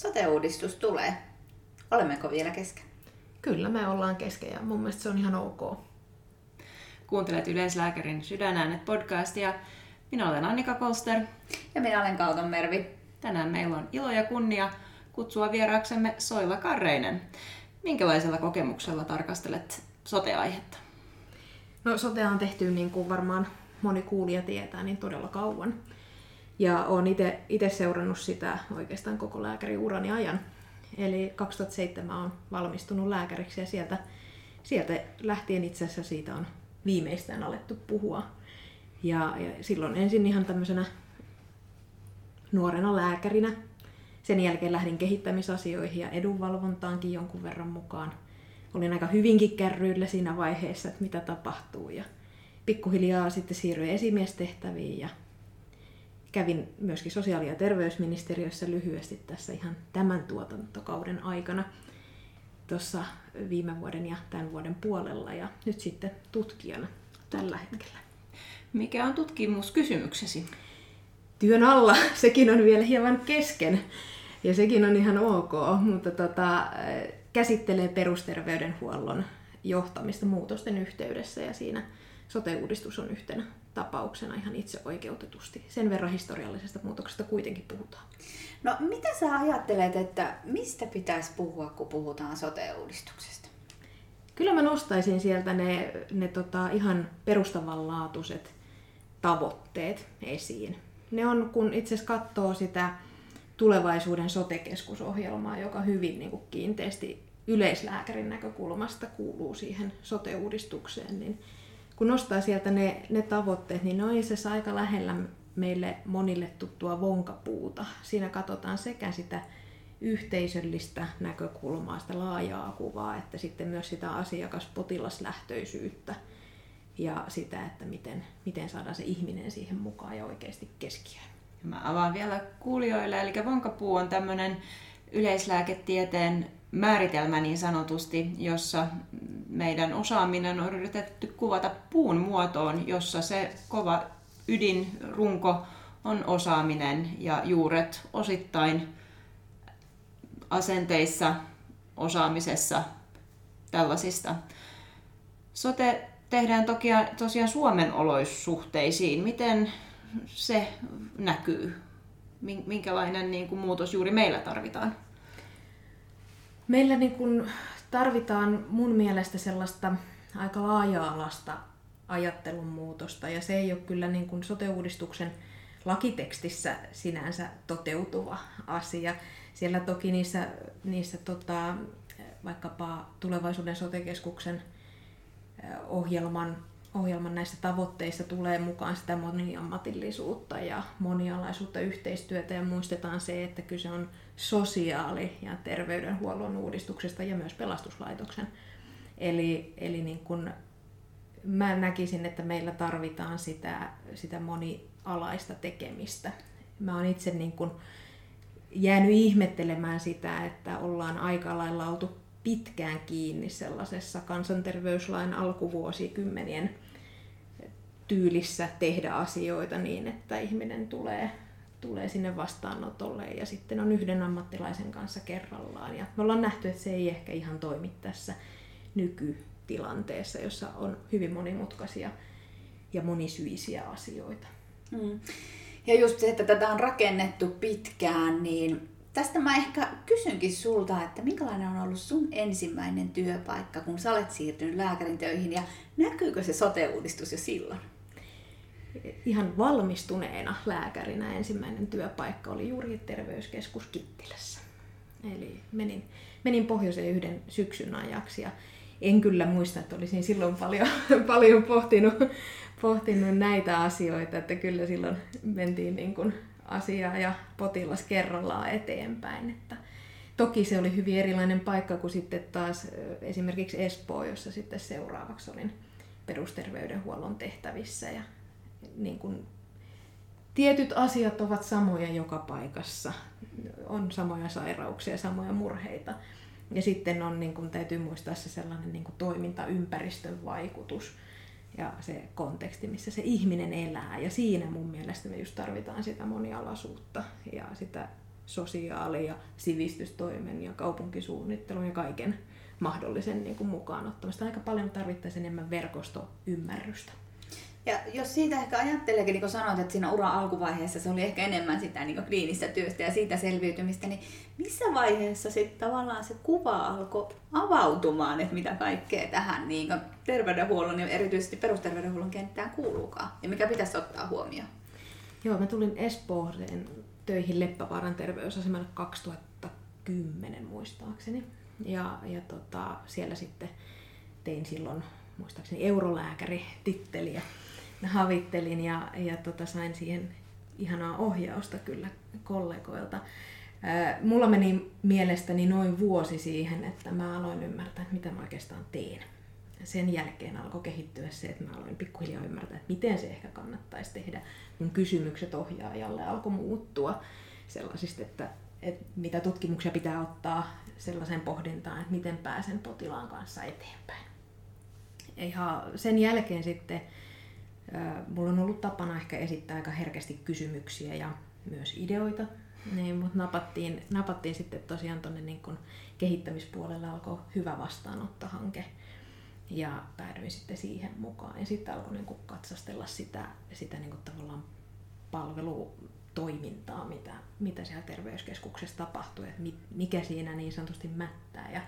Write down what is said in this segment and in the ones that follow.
Sote-uudistus tulee. Olemmeko vielä kesken? Kyllä me ollaan kesken ja mun mielestä se on ihan ok. Kuuntelet Yleislääkärin sydänäänet podcastia. Minä olen Annika Kolster. Ja minä olen Kauton Mervi. Tänään meillä on ilo ja kunnia kutsua vieraaksemme Soila Karreinen. Minkälaisella kokemuksella tarkastelet sote-aihetta? No sotea on tehty niin kuin varmaan moni kuulija tietää, niin todella kauan. Ja olen itse seurannut sitä oikeastaan koko lääkäriurani ajan. Eli 2007 on valmistunut lääkäriksi ja sieltä, sieltä lähtien itse asiassa siitä on viimeistään alettu puhua. Ja, ja silloin ensin ihan tämmöisenä nuorena lääkärinä. Sen jälkeen lähdin kehittämisasioihin ja edunvalvontaankin jonkun verran mukaan. Olin aika hyvinkin kärryillä siinä vaiheessa, että mitä tapahtuu. Ja pikkuhiljaa sitten siirryin esimiestehtäviin ja kävin myöskin sosiaali- ja terveysministeriössä lyhyesti tässä ihan tämän tuotantokauden aikana tuossa viime vuoden ja tämän vuoden puolella ja nyt sitten tutkijana tällä hetkellä. Mikä on tutkimuskysymyksesi? Työn alla, sekin on vielä hieman kesken ja sekin on ihan ok, mutta tota, käsittelee perusterveydenhuollon johtamista muutosten yhteydessä ja siinä sote-uudistus on yhtenä tapauksena ihan itse oikeutetusti. Sen verran historiallisesta muutoksesta kuitenkin puhutaan. No mitä sä ajattelet, että mistä pitäisi puhua, kun puhutaan sote-uudistuksesta? Kyllä mä nostaisin sieltä ne, ne tota, ihan perustavanlaatuiset tavoitteet esiin. Ne on, kun itse asiassa katsoo sitä tulevaisuuden sote-keskusohjelmaa, joka hyvin niin kuin kiinteästi yleislääkärin näkökulmasta kuuluu siihen sote-uudistukseen, niin kun nostaa sieltä ne, ne tavoitteet, niin ne on itse asiassa aika lähellä meille monille tuttua vonkapuuta. Siinä katsotaan sekä sitä yhteisöllistä näkökulmaa, sitä laajaa kuvaa, että sitten myös sitä asiakaspotilaslähtöisyyttä ja sitä, että miten, miten saadaan se ihminen siihen mukaan ja oikeasti keskiöön. Mä avaan vielä kuulijoille, eli vonkapuu on tämmöinen yleislääketieteen määritelmä niin sanotusti, jossa meidän osaaminen on yritetty kuvata puun muotoon, jossa se kova ydinrunko on osaaminen ja juuret osittain asenteissa, osaamisessa, tällaisista. Sote tehdään toki, tosiaan Suomen oloissuhteisiin. Miten se näkyy? Minkälainen niin kuin, muutos juuri meillä tarvitaan? Meillä niin kuin, tarvitaan mun mielestä sellaista aika laaja-alasta ajattelun muutosta ja se ei ole kyllä niin kuin sote-uudistuksen lakitekstissä sinänsä toteutuva asia. Siellä toki niissä, niissä tota, vaikkapa tulevaisuuden sote-keskuksen ohjelman, ohjelman näissä tavoitteissa tulee mukaan sitä moniammatillisuutta ja monialaisuutta yhteistyötä ja muistetaan se, että kyse on sosiaali- ja terveydenhuollon uudistuksesta ja myös pelastuslaitoksen. Eli, eli niin kun mä näkisin, että meillä tarvitaan sitä, sitä monialaista tekemistä. Mä oon itse niin kun jäänyt ihmettelemään sitä, että ollaan aika lailla oltu pitkään kiinni sellaisessa kansanterveyslain alkuvuosikymmenien tyylissä tehdä asioita niin, että ihminen tulee tulee sinne vastaanotolle ja sitten on yhden ammattilaisen kanssa kerrallaan. Ja me ollaan nähty, että se ei ehkä ihan toimi tässä nykytilanteessa, jossa on hyvin monimutkaisia ja monisyisiä asioita. Mm. Ja just se, että tätä on rakennettu pitkään, niin tästä mä ehkä kysynkin sulta, että minkälainen on ollut sun ensimmäinen työpaikka, kun sä olet siirtynyt lääkärin töihin ja näkyykö se sote-uudistus jo silloin? ihan valmistuneena lääkärinä ensimmäinen työpaikka oli juuri terveyskeskus Kittilässä. Eli menin, menin pohjoiseen yhden syksyn ajaksi ja en kyllä muista, että olisin silloin paljon, paljon pohtinut, pohtinut näitä asioita, että kyllä silloin mentiin niin kuin asiaa ja potilas kerrallaan eteenpäin. Että toki se oli hyvin erilainen paikka kuin sitten taas esimerkiksi Espoo, jossa sitten seuraavaksi olin perusterveydenhuollon tehtävissä ja niin kuin, tietyt asiat ovat samoja joka paikassa. On samoja sairauksia, samoja murheita. Ja sitten on, niin kuin, täytyy muistaa se sellainen niin kuin toimintaympäristön vaikutus ja se konteksti, missä se ihminen elää. Ja siinä mun mielestä me just tarvitaan sitä monialaisuutta ja sitä sosiaali- ja sivistystoimen ja kaupunkisuunnittelun ja kaiken mahdollisen niin kuin mukaan ottamista. Aika paljon tarvittaisiin enemmän verkostoymmärrystä. Ja jos siitä ehkä ajatteleekin, niin kuin sanoit, että siinä ura alkuvaiheessa se oli ehkä enemmän sitä niin kliinistä työstä ja siitä selviytymistä, niin missä vaiheessa sitten tavallaan se kuva alkoi avautumaan, että mitä kaikkea tähän niin terveydenhuollon ja erityisesti perusterveydenhuollon kenttään kuuluukaan ja mikä pitäisi ottaa huomioon? Joo, mä tulin Espooseen töihin Leppävaaran terveysasemalle 2010 muistaakseni. Ja, ja tota, siellä sitten tein silloin muistaakseni eurolääkäri-titteliä havittelin ja, ja tota, sain siihen ihanaa ohjausta kyllä kollegoilta. Mulla meni mielestäni noin vuosi siihen, että mä aloin ymmärtää, mitä mä oikeastaan teen. Sen jälkeen alkoi kehittyä se, että mä aloin pikkuhiljaa ymmärtää, että miten se ehkä kannattaisi tehdä. Mun kysymykset ohjaajalle alkoi muuttua sellaisista, että, että mitä tutkimuksia pitää ottaa sellaiseen pohdintaan, että miten pääsen potilaan kanssa eteenpäin. Ja sen jälkeen sitten mulla on ollut tapana ehkä esittää aika herkästi kysymyksiä ja myös ideoita, niin, mutta napattiin, napattiin sitten tosiaan tuonne niin kehittämispuolelle alkoi hyvä vastaanottohanke ja päädyin sitten siihen mukaan. Ja sitten alkoi niin katsastella sitä, sitä niin tavallaan palvelutoimintaa, mitä, mitä siellä terveyskeskuksessa tapahtuu, että mikä siinä niin sanotusti mättää ja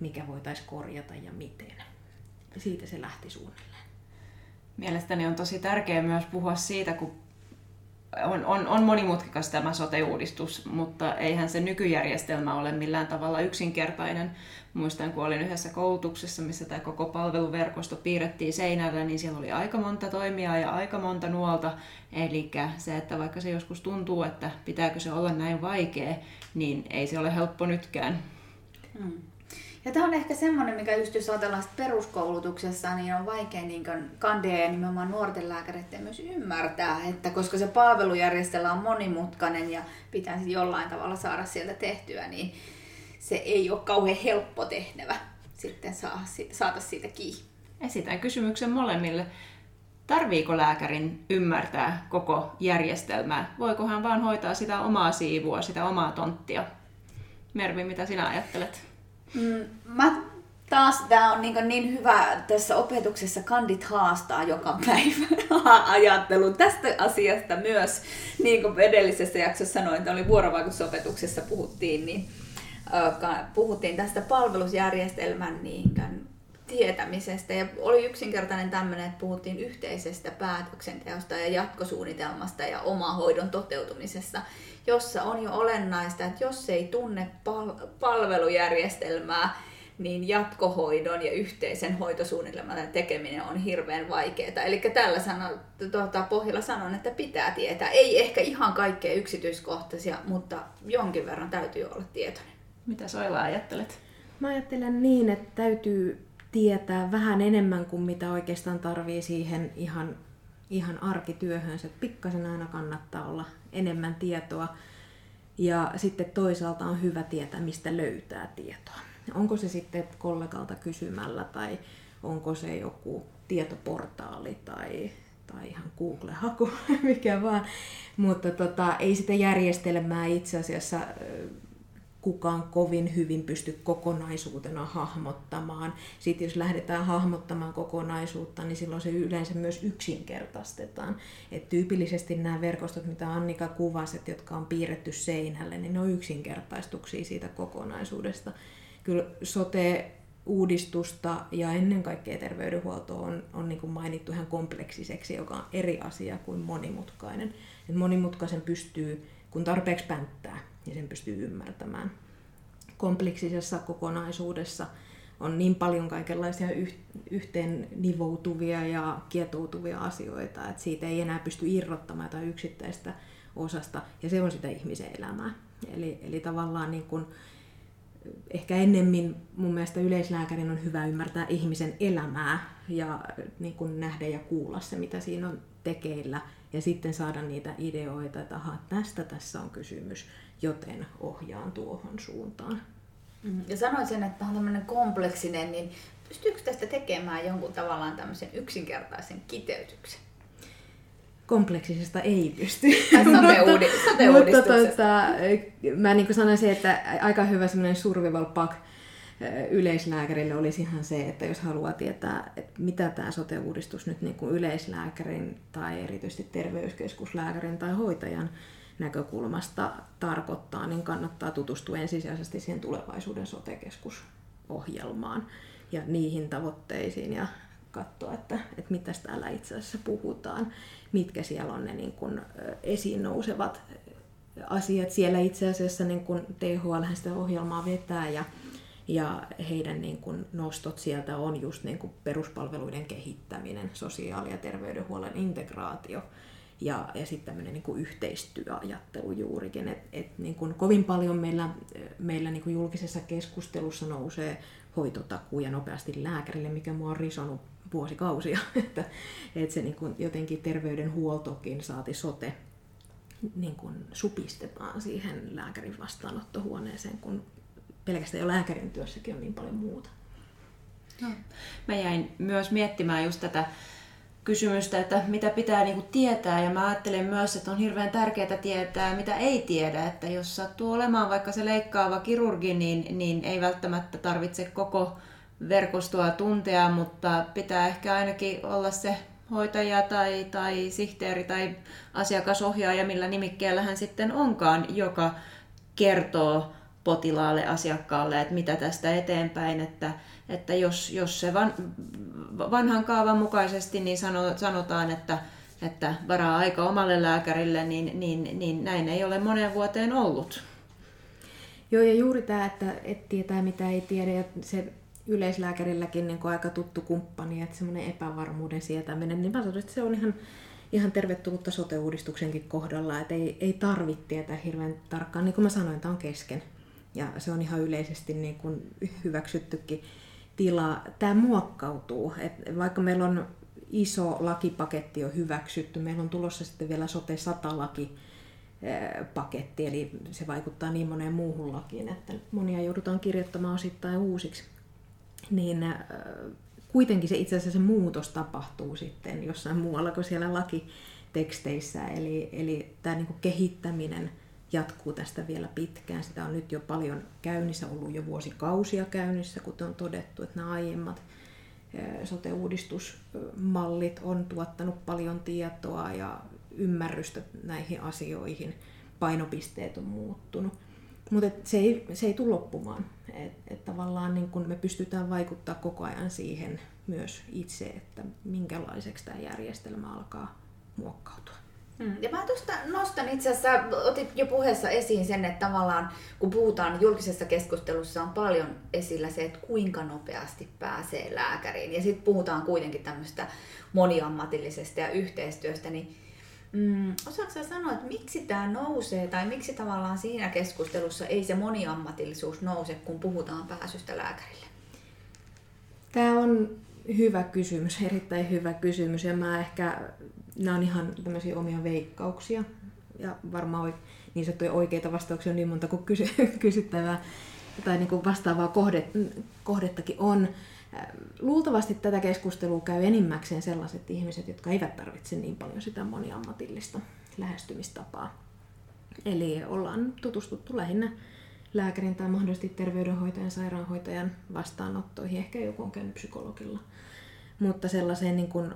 mikä voitaisiin korjata ja miten. Siitä se lähti suunnilleen mielestäni on tosi tärkeää myös puhua siitä, kun on, on, on monimutkikas tämä sote-uudistus, mutta eihän se nykyjärjestelmä ole millään tavalla yksinkertainen. Muistan, kun olin yhdessä koulutuksessa, missä tämä koko palveluverkosto piirrettiin seinällä, niin siellä oli aika monta toimijaa ja aika monta nuolta. Eli se, että vaikka se joskus tuntuu, että pitääkö se olla näin vaikea, niin ei se ole helppo nytkään. Hmm. Ja tämä on ehkä semmoinen, mikä just jos ajatellaan peruskoulutuksessa, niin on vaikea niin kandia ja nimenomaan nuorten lääkäreiden myös ymmärtää, että koska se palvelujärjestelmä on monimutkainen ja pitäisi jollain tavalla saada sieltä tehtyä, niin se ei ole kauhean helppo tehtävä sitten saa, saada siitä kiinni. Esitän kysymyksen molemmille. Tarviiko lääkärin ymmärtää koko järjestelmää? Voiko hän vaan hoitaa sitä omaa siivua, sitä omaa tonttia? Mervi, mitä sinä ajattelet? Mm, mä taas tämä on niin, niin hyvä tässä opetuksessa kandit haastaa joka päivä ajattelun tästä asiasta myös, niin kuin edellisessä jaksossa sanoin, että oli vuorovaikutusopetuksessa puhuttiin, niin puhuttiin tästä palvelusjärjestelmän niin tietämisestä ja oli yksinkertainen tämmöinen, että puhuttiin yhteisestä päätöksenteosta ja jatkosuunnitelmasta ja omahoidon toteutumisessa jossa on jo olennaista, että jos ei tunne pal- palvelujärjestelmää, niin jatkohoidon ja yhteisen hoitosuunnitelman tekeminen on hirveän vaikeaa. Eli tällä sano, tuota, pohjalla sanon, että pitää tietää. Ei ehkä ihan kaikkea yksityiskohtaisia, mutta jonkin verran täytyy olla tietoinen. Mitä Soila ajattelet? Mä ajattelen niin, että täytyy tietää vähän enemmän kuin mitä oikeastaan tarvii siihen ihan ihan arkityöhönsä. Pikkasen aina kannattaa olla enemmän tietoa. Ja sitten toisaalta on hyvä tietää, mistä löytää tietoa. Onko se sitten kollegalta kysymällä tai onko se joku tietoportaali tai, tai ihan Google-haku, mikä vaan. Mutta tota, ei sitä järjestelmää itse asiassa kukaan kovin hyvin pysty kokonaisuutena hahmottamaan. Sitten jos lähdetään hahmottamaan kokonaisuutta, niin silloin se yleensä myös yksinkertaistetaan. Et tyypillisesti nämä verkostot, mitä Annika kuvasi, että jotka on piirretty seinälle, niin ne on yksinkertaistuksia siitä kokonaisuudesta. Kyllä sote uudistusta ja ennen kaikkea terveydenhuolto on, on niin kuin mainittu ihan kompleksiseksi, joka on eri asia kuin monimutkainen. Et monimutkaisen pystyy, kun tarpeeksi pänttää, niin sen pystyy ymmärtämään. Kompleksisessa kokonaisuudessa on niin paljon kaikenlaisia yhteen nivoutuvia ja kietoutuvia asioita, että siitä ei enää pysty irrottamaan jotain yksittäistä osasta, ja se on sitä ihmisen elämää. Eli, eli tavallaan niin kun, ehkä ennemmin mun mielestä yleislääkärin on hyvä ymmärtää ihmisen elämää ja niin kun nähdä ja kuulla se, mitä siinä on tekeillä, ja sitten saada niitä ideoita, että aha, tästä tässä on kysymys, joten ohjaan tuohon suuntaan. Mm-hmm. Ja sanoit sen, että on tämmöinen kompleksinen, niin pystyykö tästä tekemään jonkun tavallaan tämmöisen yksinkertaisen kiteytyksen? kompleksisesta ei pysty. sote Mutta tota, mä niin sanoisin, että aika hyvä semmoinen survival pack yleislääkärille olisi ihan se, että jos haluaa tietää, että mitä tämä sote-uudistus nyt niin kuin yleislääkärin tai erityisesti terveyskeskuslääkärin tai hoitajan näkökulmasta tarkoittaa, niin kannattaa tutustua ensisijaisesti siihen tulevaisuuden sote-keskusohjelmaan ja niihin tavoitteisiin ja katsoa, että, että mitä täällä itse asiassa puhutaan, mitkä siellä on ne niin kuin esiin nousevat asiat. Siellä itse asiassa niin kuin THL sitä ohjelmaa vetää ja, ja heidän niin kuin nostot sieltä on just niin kuin peruspalveluiden kehittäminen, sosiaali- ja terveydenhuollon integraatio ja, ja sitten tämmöinen niin kuin yhteistyöajattelu juurikin. Et, et niin kuin kovin paljon meillä, meillä niin kuin julkisessa keskustelussa nousee hoitotakuu ja nopeasti lääkärille, mikä mua on risonut vuosikausia, että, että se niin kuin jotenkin terveydenhuoltokin saati sote niin kuin supistetaan siihen lääkärin vastaanottohuoneeseen, kun pelkästään jo lääkärin työssäkin on niin paljon muuta. No. Mä jäin myös miettimään just tätä kysymystä, että mitä pitää niinku tietää ja mä ajattelen myös, että on hirveän tärkeää tietää, mitä ei tiedä, että jos sattuu olemaan vaikka se leikkaava kirurgi, niin, niin ei välttämättä tarvitse koko verkostoa tuntea, mutta pitää ehkä ainakin olla se hoitaja tai, tai sihteeri tai asiakasohjaaja, millä nimikkeellä hän sitten onkaan, joka kertoo potilaalle, asiakkaalle, että mitä tästä eteenpäin, että, että jos, jos se van, vanhan kaavan mukaisesti niin sano, sanotaan, että, että varaa aika omalle lääkärille, niin, niin, niin näin ei ole moneen vuoteen ollut. Joo, ja juuri tämä, että et tietää mitä ei tiedä, ja se yleislääkärilläkin niin aika tuttu kumppani, että semmoinen epävarmuuden sietäminen, niin mä sanoin, että se on ihan, ihan tervetullutta sote-uudistuksenkin kohdalla, että ei, ei tarvitse tietää hirveän tarkkaan. Niin kuin mä sanoin, tämä on kesken. Ja se on ihan yleisesti niin kuin hyväksyttykin tila. Tämä muokkautuu. Et vaikka meillä on iso lakipaketti jo hyväksytty, meillä on tulossa sitten vielä sote 100 laki, paketti, eli se vaikuttaa niin moneen muuhun lakiin, että monia joudutaan kirjoittamaan osittain uusiksi niin äh, kuitenkin se itse asiassa se muutos tapahtuu sitten jossain muualla kuin siellä lakiteksteissä. Eli, eli tämä niin kehittäminen jatkuu tästä vielä pitkään. Sitä on nyt jo paljon käynnissä, ollut jo vuosikausia käynnissä, kuten on todettu, että nämä aiemmat sote-uudistusmallit on tuottanut paljon tietoa ja ymmärrystä näihin asioihin. Painopisteet on muuttunut. Mutta se ei, se ei tule loppumaan. Et, et tavallaan niin kun me pystytään vaikuttaa koko ajan siihen myös itse, että minkälaiseksi tämä järjestelmä alkaa muokkautua. Hmm. Ja mä tuosta nostan itse asiassa, otit jo puheessa esiin sen, että tavallaan kun puhutaan julkisessa keskustelussa on paljon esillä se, että kuinka nopeasti pääsee lääkäriin. Ja sitten puhutaan kuitenkin tämmöistä moniammatillisesta ja yhteistyöstä, niin Mm, osaatko sä sanoa, että miksi tämä nousee tai miksi tavallaan siinä keskustelussa ei se moniammatillisuus nouse, kun puhutaan pääsystä lääkärille? Tämä on hyvä kysymys, erittäin hyvä kysymys ja mä ehkä, nämä on ihan tämmöisiä omia veikkauksia ja varmaan niin sanottuja oikeita vastauksia on niin monta kuin kysy- kysyttävää tai niin kuin vastaavaa kohde, kohdettakin on. Luultavasti tätä keskustelua käy enimmäkseen sellaiset ihmiset, jotka eivät tarvitse niin paljon sitä moniammatillista lähestymistapaa. Eli ollaan tutustuttu lähinnä lääkärin tai mahdollisesti terveydenhoitajan, sairaanhoitajan vastaanottoihin. Ehkä joku on käynyt psykologilla. Mutta sellaiseen niin kuin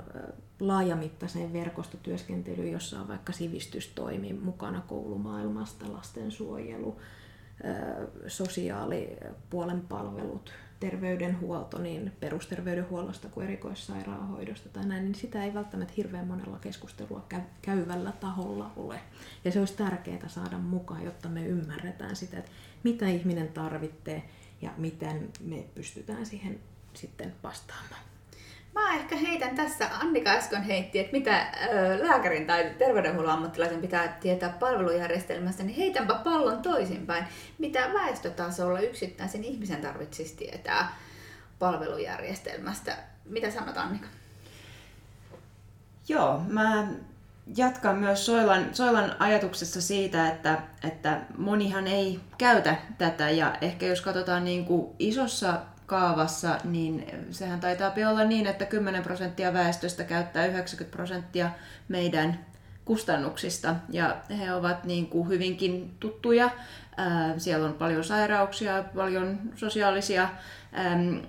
laajamittaiseen verkostotyöskentelyyn, jossa on vaikka sivistystoimi mukana koulumaailmasta, lastensuojelu, sosiaalipuolen palvelut, terveydenhuolto niin perusterveydenhuollosta kuin erikoissairaanhoidosta tai näin, niin sitä ei välttämättä hirveän monella keskustelua käyvällä taholla ole. Ja se olisi tärkeää saada mukaan, jotta me ymmärretään sitä, että mitä ihminen tarvitsee ja miten me pystytään siihen sitten vastaamaan. Mä ehkä heitän tässä, Annika äsken heitti, että mitä lääkärin tai terveydenhuollon ammattilaisen pitää tietää palvelujärjestelmästä, niin heitänpä pallon toisinpäin. Mitä väestötasolla yksittäisen ihmisen tarvitsisi tietää palvelujärjestelmästä? Mitä sanot Annika? Joo, mä jatkan myös Soilan, Soilan ajatuksessa siitä, että, että monihan ei käytä tätä ja ehkä jos katsotaan niin kuin isossa kaavassa, niin sehän taitaa olla niin, että 10 prosenttia väestöstä käyttää 90 prosenttia meidän kustannuksista. Ja he ovat niin kuin hyvinkin tuttuja. Siellä on paljon sairauksia, paljon sosiaalisia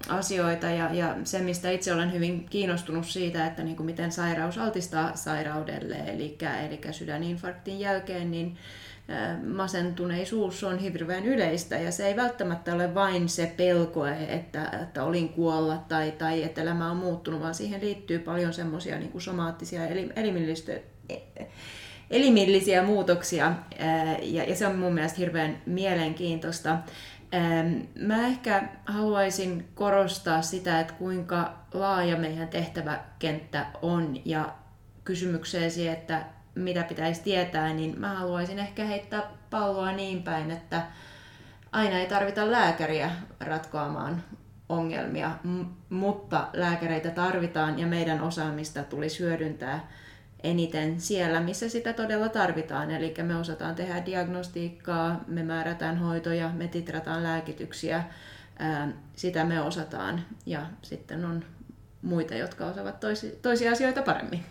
asioita ja, ja se, mistä itse olen hyvin kiinnostunut siitä, että niin kuin miten sairaus altistaa sairaudelle, eli, eli sydäninfarktin jälkeen, niin masentuneisuus on hirveän yleistä ja se ei välttämättä ole vain se pelko, että, että olin kuolla tai, tai että elämä on muuttunut, vaan siihen liittyy paljon semmoisia niin somaattisia elimellistä elimillisiä muutoksia ja, ja se on mun mielestä hirveän mielenkiintoista. Mä ehkä haluaisin korostaa sitä, että kuinka laaja meidän tehtäväkenttä on ja kysymykseesi, että mitä pitäisi tietää, niin mä haluaisin ehkä heittää palloa niin päin, että aina ei tarvita lääkäriä ratkoamaan ongelmia, mutta lääkäreitä tarvitaan ja meidän osaamista tulisi hyödyntää eniten siellä, missä sitä todella tarvitaan. Eli me osataan tehdä diagnostiikkaa, me määrätään hoitoja, me titrataan lääkityksiä, sitä me osataan. Ja sitten on muita, jotka osaavat toisi, toisia asioita paremmin.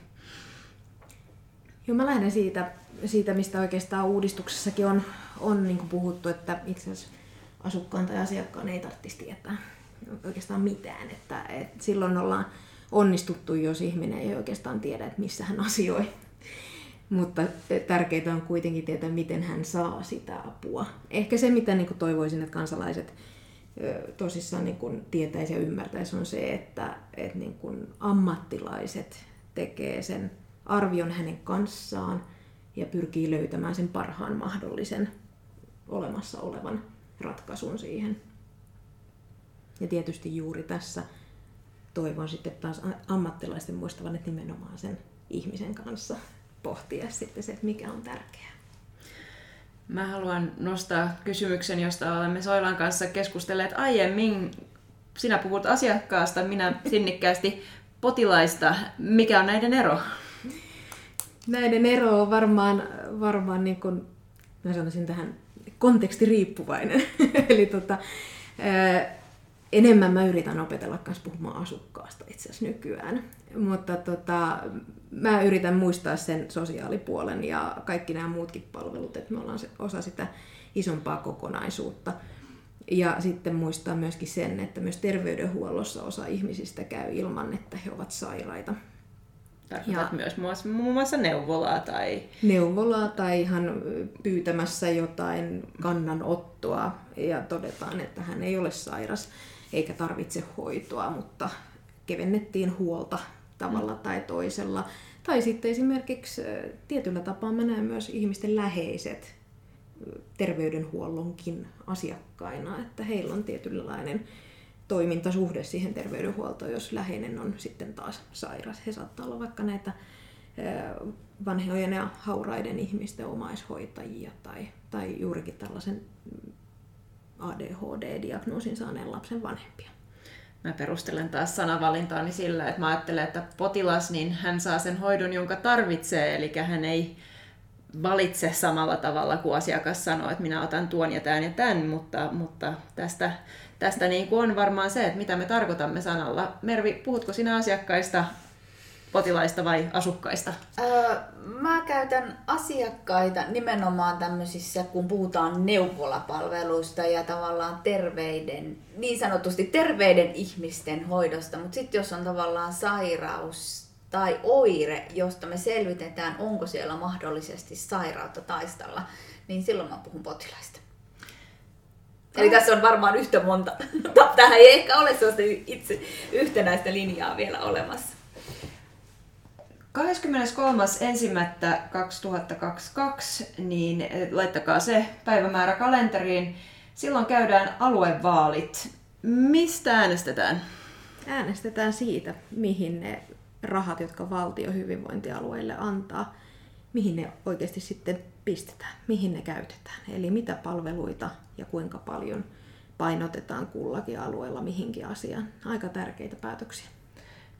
Joo, mä lähden siitä, siitä mistä oikeastaan uudistuksessakin on, on niin puhuttu, että itse asiassa asukkaan tai asiakkaan ei tarvitsisi tietää oikeastaan mitään. Että, että silloin ollaan onnistuttu, jos ihminen ei oikeastaan tiedä, että missä hän asioi. Mutta tärkeää on kuitenkin tietää, miten hän saa sitä apua. Ehkä se, mitä niin toivoisin, että kansalaiset tosissaan niin tietäisi ja ymmärtäisi, on se, että, että niin ammattilaiset tekee sen arvion hänen kanssaan ja pyrkii löytämään sen parhaan mahdollisen olemassa olevan ratkaisun siihen. Ja tietysti juuri tässä toivon sitten taas ammattilaisten muistavan, että nimenomaan sen ihmisen kanssa pohtia sitten se, että mikä on tärkeää. Mä haluan nostaa kysymyksen, josta olemme Soilan kanssa keskustelleet aiemmin. Sinä puhut asiakkaasta, minä sinnikkäästi potilaista. Mikä on näiden ero? Näiden ero on varmaan, varmaan niin kuin, mä sanoisin tähän kontekstiriippuvainen. Eli tota, enemmän mä yritän opetella myös puhumaan asukkaasta itse asiassa nykyään. Mutta tota, mä yritän muistaa sen sosiaalipuolen ja kaikki nämä muutkin palvelut, että me ollaan osa sitä isompaa kokonaisuutta. Ja sitten muistaa myöskin sen, että myös terveydenhuollossa osa ihmisistä käy ilman, että he ovat sairaita. Tarkoitat ja myös muun muassa neuvolaa tai... Neuvolaa tai ihan pyytämässä jotain kannanottoa ja todetaan, että hän ei ole sairas eikä tarvitse hoitoa, mutta kevennettiin huolta tavalla mm. tai toisella. Tai sitten esimerkiksi tietyllä tapaa mä näen myös ihmisten läheiset terveydenhuollonkin asiakkaina, että heillä on tietynlainen toimintasuhde siihen terveydenhuoltoon, jos läheinen on sitten taas sairas. He saattaa olla vaikka näitä vanhojen ja hauraiden ihmisten omaishoitajia tai, tai juurikin tällaisen ADHD-diagnoosin saaneen lapsen vanhempia. Mä perustelen taas sanavalintaani sillä, että mä ajattelen, että potilas, niin hän saa sen hoidon, jonka tarvitsee, eli hän ei valitse samalla tavalla kuin asiakas sanoo, että minä otan tuon ja tämän ja tämän, mutta, mutta tästä, tästä niin kuin on varmaan se, että mitä me tarkoitamme sanalla. Mervi, puhutko sinä asiakkaista potilaista vai asukkaista? Öö, mä käytän asiakkaita nimenomaan tämmöisissä, kun puhutaan neuvolapalveluista ja tavallaan terveiden, niin sanotusti terveiden ihmisten hoidosta, mutta sitten jos on tavallaan sairaus tai oire, josta me selvitetään, onko siellä mahdollisesti sairautta taistalla, niin silloin mä puhun potilaista. Eli tässä on varmaan yhtä monta. Tähän ei ehkä ole sellaista itse yhtenäistä linjaa vielä olemassa. 23.1.2022, niin eh, laittakaa se päivämäärä kalenteriin. Silloin käydään aluevaalit. Mistä äänestetään? Äänestetään siitä, mihin ne rahat, jotka valtio hyvinvointialueille antaa, mihin ne oikeasti sitten pistetään, mihin ne käytetään. Eli mitä palveluita ja kuinka paljon painotetaan kullakin alueella mihinkin asiaan. Aika tärkeitä päätöksiä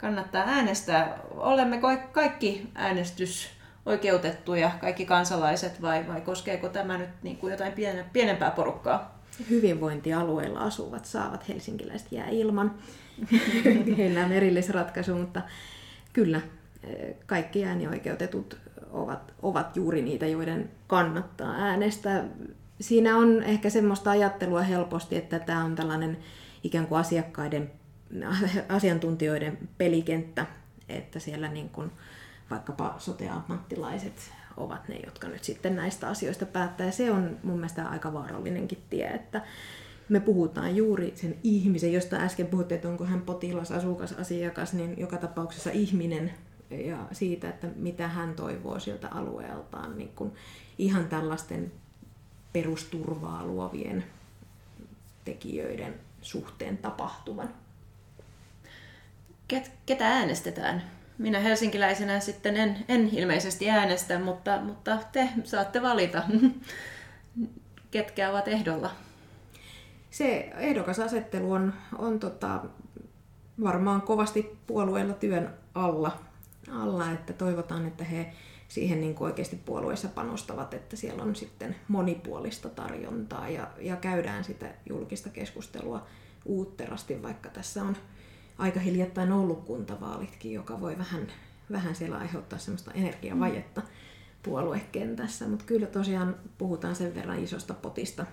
kannattaa äänestää. Olemme kaikki äänestysoikeutettuja, kaikki kansalaiset, vai, vai koskeeko tämä nyt niin kuin jotain pienempää porukkaa? Hyvinvointialueilla asuvat saavat helsinkiläiset jää ilman. Heillä on erillisratkaisu, mutta kyllä kaikki äänioikeutetut ovat, ovat juuri niitä, joiden kannattaa äänestää. Siinä on ehkä semmoista ajattelua helposti, että tämä on tällainen ikään kuin asiakkaiden, asiantuntijoiden pelikenttä, että siellä niin kuin vaikkapa sote-ammattilaiset ovat ne, jotka nyt sitten näistä asioista päättää. Ja se on mun mielestä aika vaarallinenkin tie, että me puhutaan juuri sen ihmisen, josta äsken puhuttiin, että onko hän potilas, asukas, asiakas, niin joka tapauksessa ihminen ja siitä, että mitä hän toivoo siltä alueeltaan niin kun ihan tällaisten perusturvaa luovien tekijöiden suhteen tapahtuvan. Ket, ketä äänestetään? Minä helsinkiläisenä sitten en, en ilmeisesti äänestä, mutta, mutta te saatte valita, ketkä ovat ehdolla. Se ehdokasasettelu on, on tota, varmaan kovasti puolueella työn alla, alla, että toivotaan, että he siihen niin kuin oikeasti puolueissa panostavat, että siellä on sitten monipuolista tarjontaa ja, ja käydään sitä julkista keskustelua uutterasti, vaikka tässä on aika hiljattain ollut kuntavaalitkin, joka voi vähän, vähän siellä aiheuttaa semmoista energiavajetta puoluekentässä, mutta kyllä tosiaan puhutaan sen verran isosta potista,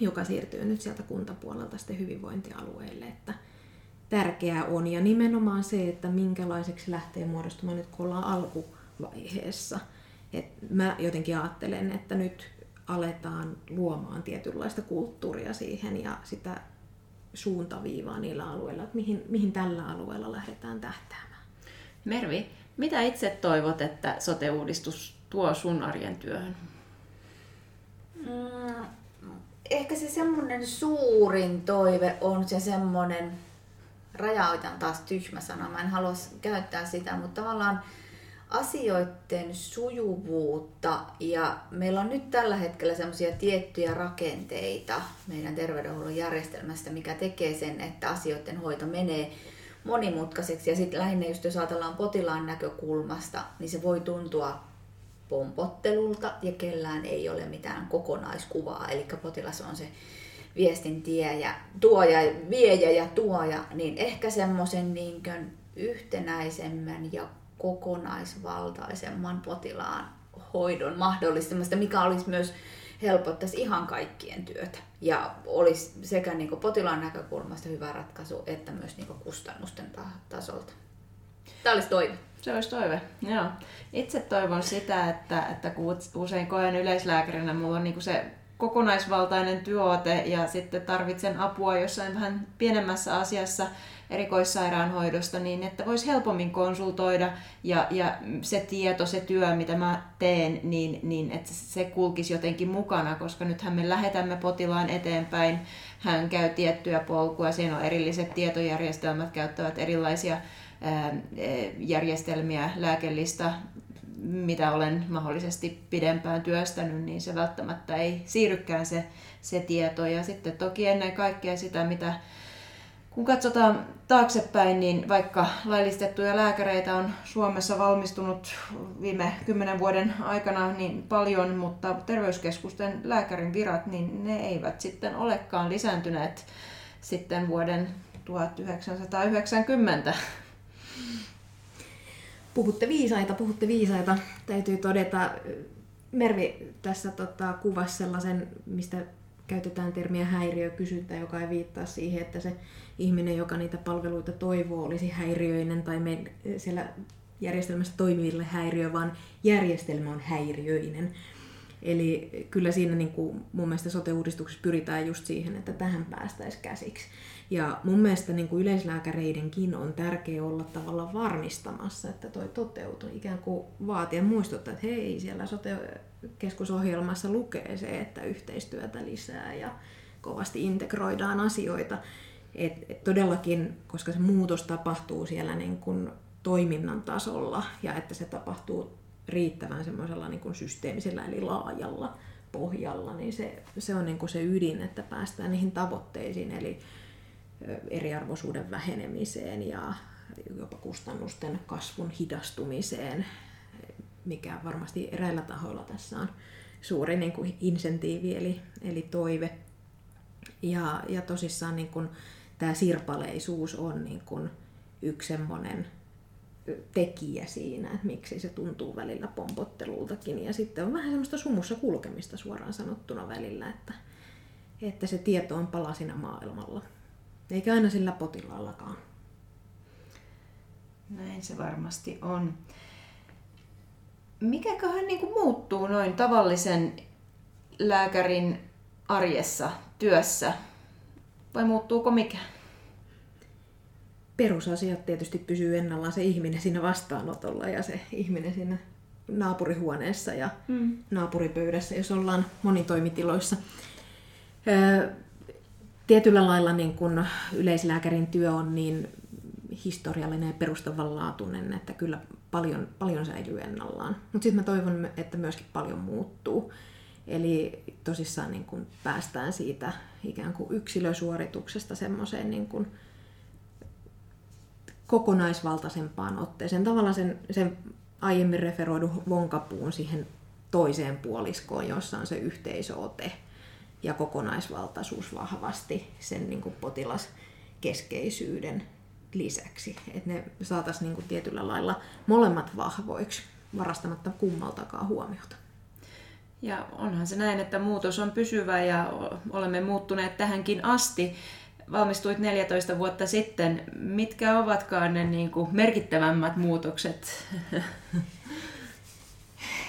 joka siirtyy nyt sieltä kuntapuolelta sitten hyvinvointialueelle, että tärkeää on ja nimenomaan se, että minkälaiseksi lähtee muodostumaan nyt kun ollaan alkuvaiheessa. Et mä jotenkin ajattelen, että nyt aletaan luomaan tietynlaista kulttuuria siihen ja sitä suuntaviivaa niillä alueilla, että mihin, mihin tällä alueella lähdetään tähtäämään. Mervi, mitä itse toivot, että sote-uudistus tuo sun arjen työhön? Mm, ehkä se semmoinen suurin toive on se semmoinen, rajautan taas tyhmä sana, mä en halua käyttää sitä, mutta tavallaan asioiden sujuvuutta. Ja meillä on nyt tällä hetkellä semmoisia tiettyjä rakenteita meidän terveydenhuollon järjestelmästä, mikä tekee sen, että asioiden hoito menee monimutkaiseksi. Ja sitten lähinnä just jos ajatellaan potilaan näkökulmasta, niin se voi tuntua pompottelulta ja kellään ei ole mitään kokonaiskuvaa, eli potilas on se viestin tie ja tuoja, viejä ja tuoja, niin ehkä semmoisen niin yhtenäisemmän ja kokonaisvaltaisemman potilaan hoidon mahdollistamista, mikä olisi myös helpottaisi ihan kaikkien työtä ja olisi sekä niin potilaan näkökulmasta hyvä ratkaisu että myös niin kustannusten tasolta. Tämä olisi toive. Se olisi toive, joo. Itse toivon sitä, että, että kun usein koen yleislääkärinä, mulla on niin se kokonaisvaltainen työote ja sitten tarvitsen apua jossain vähän pienemmässä asiassa erikoissairaanhoidosta, niin että voisi helpommin konsultoida ja, ja se tieto, se työ, mitä mä teen, niin, niin että se kulkisi jotenkin mukana, koska nythän me lähetämme potilaan eteenpäin, hän käy tiettyjä polkuja, siinä on erilliset tietojärjestelmät, käyttävät erilaisia järjestelmiä, lääkellistä mitä olen mahdollisesti pidempään työstänyt, niin se välttämättä ei siirrykään se, se tieto. Ja sitten toki ennen kaikkea sitä, mitä kun katsotaan taaksepäin, niin vaikka laillistettuja lääkäreitä on Suomessa valmistunut viime kymmenen vuoden aikana niin paljon, mutta terveyskeskusten lääkärin virat, niin ne eivät sitten olekaan lisääntyneet sitten vuoden 1990 Puhutte viisaita, puhutte viisaita. Täytyy todeta, Mervi tässä tota, kuvasi sellaisen, mistä käytetään termiä häiriökysyntä, joka ei viittaa siihen, että se ihminen, joka niitä palveluita toivoo, olisi häiriöinen tai me siellä järjestelmässä toimiville häiriö, vaan järjestelmä on häiriöinen. Eli kyllä siinä niin kuin mun mielestä sote-uudistuksessa pyritään just siihen, että tähän päästäisiin käsiksi. Ja mun mielestä niin kuin yleislääkäreidenkin on tärkeää olla tavallaan varmistamassa, että toi toteutuu. Ikään kuin vaatia muistuttaa, että hei, siellä sote-keskusohjelmassa lukee se, että yhteistyötä lisää ja kovasti integroidaan asioita. Et, et todellakin, koska se muutos tapahtuu siellä niin kuin toiminnan tasolla ja että se tapahtuu riittävän semmoisella niin kuin systeemisellä eli laajalla pohjalla, niin se, se on niin kuin se ydin, että päästään niihin tavoitteisiin, eli eriarvoisuuden vähenemiseen ja jopa kustannusten kasvun hidastumiseen, mikä varmasti eräillä tahoilla tässä on suuri niin kuin insentiivi eli, eli toive. Ja, ja tosissaan niin kuin, tämä sirpaleisuus on niin kuin yksi semmoinen tekijä siinä, että miksi se tuntuu välillä pompottelultakin. Ja sitten on vähän semmoista sumussa kulkemista suoraan sanottuna välillä, että, että se tieto on palasina maailmalla. Eikä aina sillä potilaallakaan. Näin se varmasti on. Mikäköhän niin kuin muuttuu noin tavallisen lääkärin arjessa, työssä? Vai muuttuuko mikä? Perusasiat tietysti pysyy ennallaan se ihminen siinä vastaanotolla ja se ihminen siinä naapurihuoneessa ja mm. naapuripöydässä, jos ollaan monitoimitiloissa. Tietyllä lailla niin kun yleislääkärin työ on niin historiallinen ja perustavanlaatuinen, että kyllä paljon, paljon säilyy ennallaan. Mutta sitten mä toivon, että myöskin paljon muuttuu. Eli tosissaan niin kun päästään siitä ikään kuin yksilösuorituksesta semmoiseen niin kun kokonaisvaltaisempaan otteeseen. Tavallaan sen, sen aiemmin referoidun vonkapuun siihen toiseen puoliskoon, jossa on se yhteisöote ja kokonaisvaltaisuus vahvasti sen niin kuin potilaskeskeisyyden lisäksi. Että ne saataisiin niin kuin tietyllä lailla molemmat vahvoiksi, varastamatta kummaltakaan huomiota. Ja onhan se näin, että muutos on pysyvä ja olemme muuttuneet tähänkin asti. Valmistuit 14 vuotta sitten. Mitkä ovatkaan ne niin kuin merkittävämmät muutokset?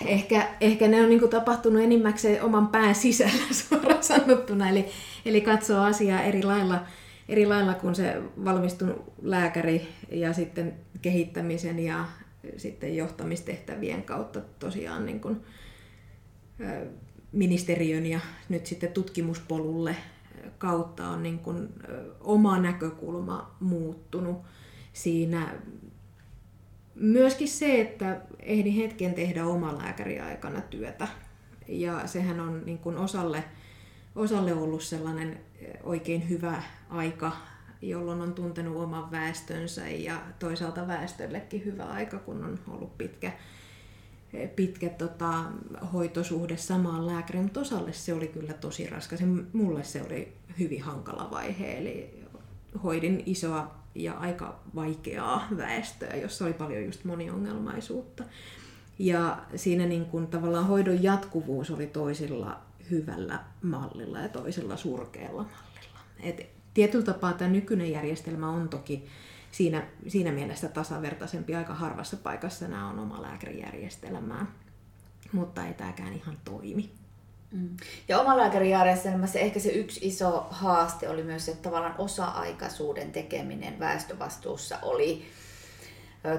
Ehkä, ehkä ne on niin kuin tapahtunut enimmäkseen oman pään sisällä suoraan sanottuna. Eli, eli katsoo asiaa eri lailla, eri lailla kuin se valmistunut lääkäri ja sitten kehittämisen ja sitten johtamistehtävien kautta tosiaan niin kuin, ministeriön ja nyt sitten tutkimuspolulle kautta on niin kuin oma näkökulma muuttunut siinä. Myöskin se, että ehdin hetken tehdä oma lääkäriaikana työtä. Ja sehän on niin kuin osalle, osalle ollut sellainen oikein hyvä aika, jolloin on tuntenut oman väestönsä ja toisaalta väestöllekin hyvä aika, kun on ollut pitkä pitkä tota, hoitosuhde samaan lääkäriin, mutta osalle se oli kyllä tosi raskas. Mulle se oli hyvin hankala vaihe, eli hoidin isoa ja aika vaikeaa väestöä, jossa oli paljon just moniongelmaisuutta. Ja siinä niin kun, tavallaan hoidon jatkuvuus oli toisilla hyvällä mallilla ja toisella surkealla mallilla. Et tietyllä tapaa tämä nykyinen järjestelmä on toki siinä, siinä mielessä tasavertaisempi. Aika harvassa paikassa nämä on oma lääkärijärjestelmää, mutta ei tämäkään ihan toimi. Mm. Ja omalääkärijärjestelmässä ehkä se yksi iso haaste oli myös, että tavallaan osa-aikaisuuden tekeminen väestövastuussa oli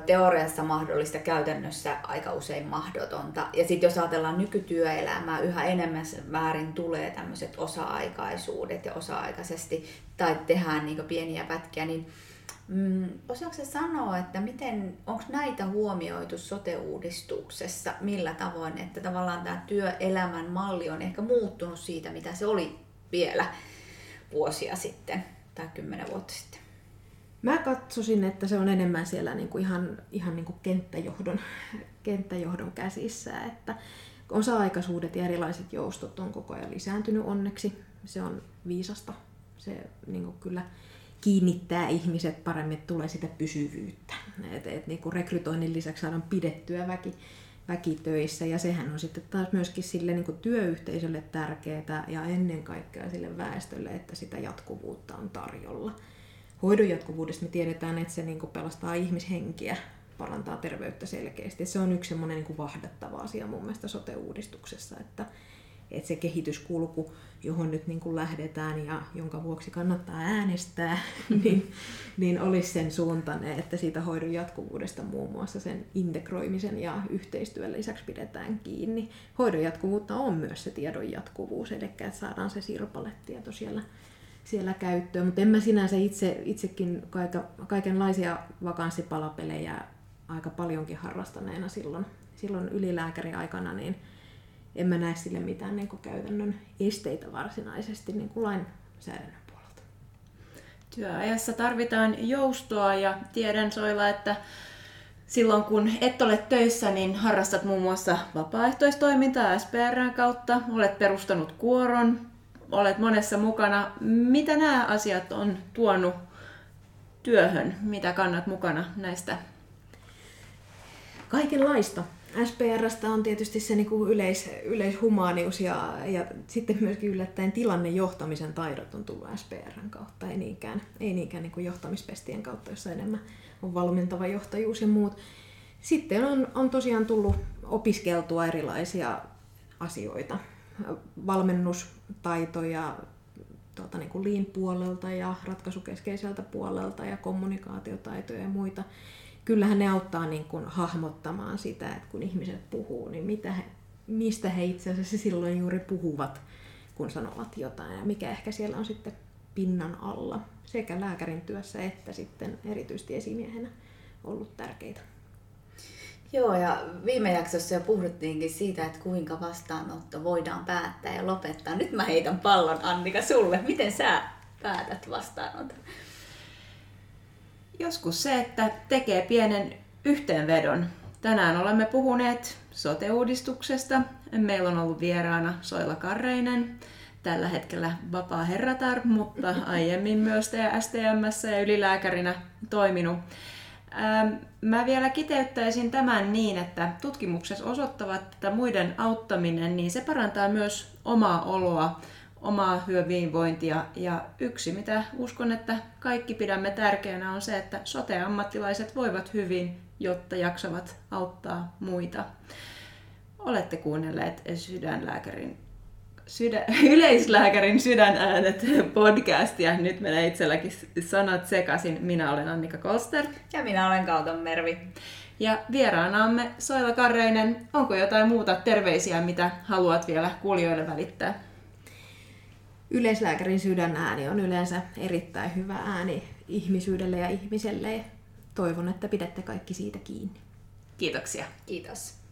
teoriassa mahdollista, käytännössä aika usein mahdotonta. Ja sitten jos ajatellaan nykytyöelämää, yhä enemmän määrin tulee tämmöiset osa-aikaisuudet ja osa-aikaisesti, tai tehdään niin pieniä pätkiä, niin Mm, osaatko sanoa, että miten, onko näitä huomioitu sote-uudistuksessa, millä tavoin, että tavallaan tämä työelämän malli on ehkä muuttunut siitä, mitä se oli vielä vuosia sitten tai kymmenen vuotta sitten? Mä katsoisin, että se on enemmän siellä niinku ihan, ihan niinku kenttäjohdon, kenttäjohdon käsissä, että osa-aikaisuudet ja erilaiset joustot on koko ajan lisääntynyt onneksi. Se on viisasta. Se niinku kyllä kiinnittää ihmiset paremmin, että tulee sitä pysyvyyttä. Et, et niin kuin rekrytoinnin lisäksi saadaan pidettyä väki, väki töissä ja sehän on sitten taas myöskin sille niin kuin työyhteisölle tärkeää ja ennen kaikkea sille väestölle, että sitä jatkuvuutta on tarjolla. Hoidon jatkuvuudesta me tiedetään, että se niin kuin pelastaa ihmishenkiä, parantaa terveyttä selkeästi. Se on yksi semmoinen niin vahdattava asia mun mielestä sote-uudistuksessa, että, että se kehityskulku, johon nyt niin kuin lähdetään ja jonka vuoksi kannattaa äänestää, niin, niin olisi sen suuntainen, että siitä hoidon jatkuvuudesta muun muassa sen integroimisen ja yhteistyön lisäksi pidetään kiinni. Hoidon jatkuvuutta on myös se tiedon jatkuvuus, eli että saadaan se sirpaletieto siellä, siellä käyttöön. Mutta en mä sinänsä itse, itsekin kaika, kaikenlaisia vakanssipalapelejä aika paljonkin harrastaneena silloin, silloin ylilääkäriaikana, niin en mä näe sille mitään niin käytännön esteitä varsinaisesti niin kuin lainsäädännön puolelta. Työajassa tarvitaan joustoa ja tiedän Soilla, että silloin kun et ole töissä, niin harrastat muun muassa vapaaehtoistoimintaa SPRn kautta, olet perustanut kuoron, olet monessa mukana. Mitä nämä asiat on tuonut työhön? Mitä kannat mukana näistä Kaikenlaista. SPRstä on tietysti se niin yleis, yleishumaanius ja, ja sitten myöskin yllättäen tilannejohtamisen taidot on tullut SPRn kautta, ei niinkään, ei niinkään niin kuin johtamispestien kautta, jossa enemmän on valmentava johtajuus ja muut. Sitten on, on tosiaan tullut opiskeltua erilaisia asioita, valmennustaitoja tuota, niin kuin lean-puolelta ja ratkaisukeskeiseltä puolelta ja kommunikaatiotaitoja ja muita. Kyllähän ne auttaa niin kuin hahmottamaan sitä, että kun ihmiset puhuu, niin mitä he, mistä he itse asiassa silloin juuri puhuvat, kun sanovat jotain ja mikä ehkä siellä on sitten pinnan alla sekä lääkärin työssä että sitten erityisesti esimiehenä ollut tärkeitä. Joo, ja viime jaksossa jo puhuttiinkin siitä, että kuinka vastaanotto voidaan päättää ja lopettaa. Nyt mä heitän pallon Annika sulle. Miten sä päätät vastaanoton? Joskus se, että tekee pienen yhteenvedon. Tänään olemme puhuneet sote-uudistuksesta. Meillä on ollut vieraana Soila Karreinen, tällä hetkellä vapaa herratar, mutta aiemmin myös STMssä ja ylilääkärinä toiminut. Ähm, mä vielä kiteyttäisin tämän niin, että tutkimukset osoittavat, että muiden auttaminen, niin se parantaa myös omaa oloa, omaa hyvinvointia. Ja yksi, mitä uskon, että kaikki pidämme tärkeänä, on se, että sote-ammattilaiset voivat hyvin, jotta jaksavat auttaa muita. Olette kuunnelleet sydänlääkärin sydä, yleislääkärin sydänäänet podcastia. Nyt menee itselläkin sanat sekaisin. Minä olen Annika Kolster. Ja minä olen Kauton Mervi. Ja vieraanaamme Soila Karreinen. Onko jotain muuta terveisiä, mitä haluat vielä kuulijoille välittää? Yleislääkärin sydänääni on yleensä erittäin hyvä ääni ihmisyydelle ja ihmiselle. Toivon, että pidätte kaikki siitä kiinni. Kiitoksia. Kiitos.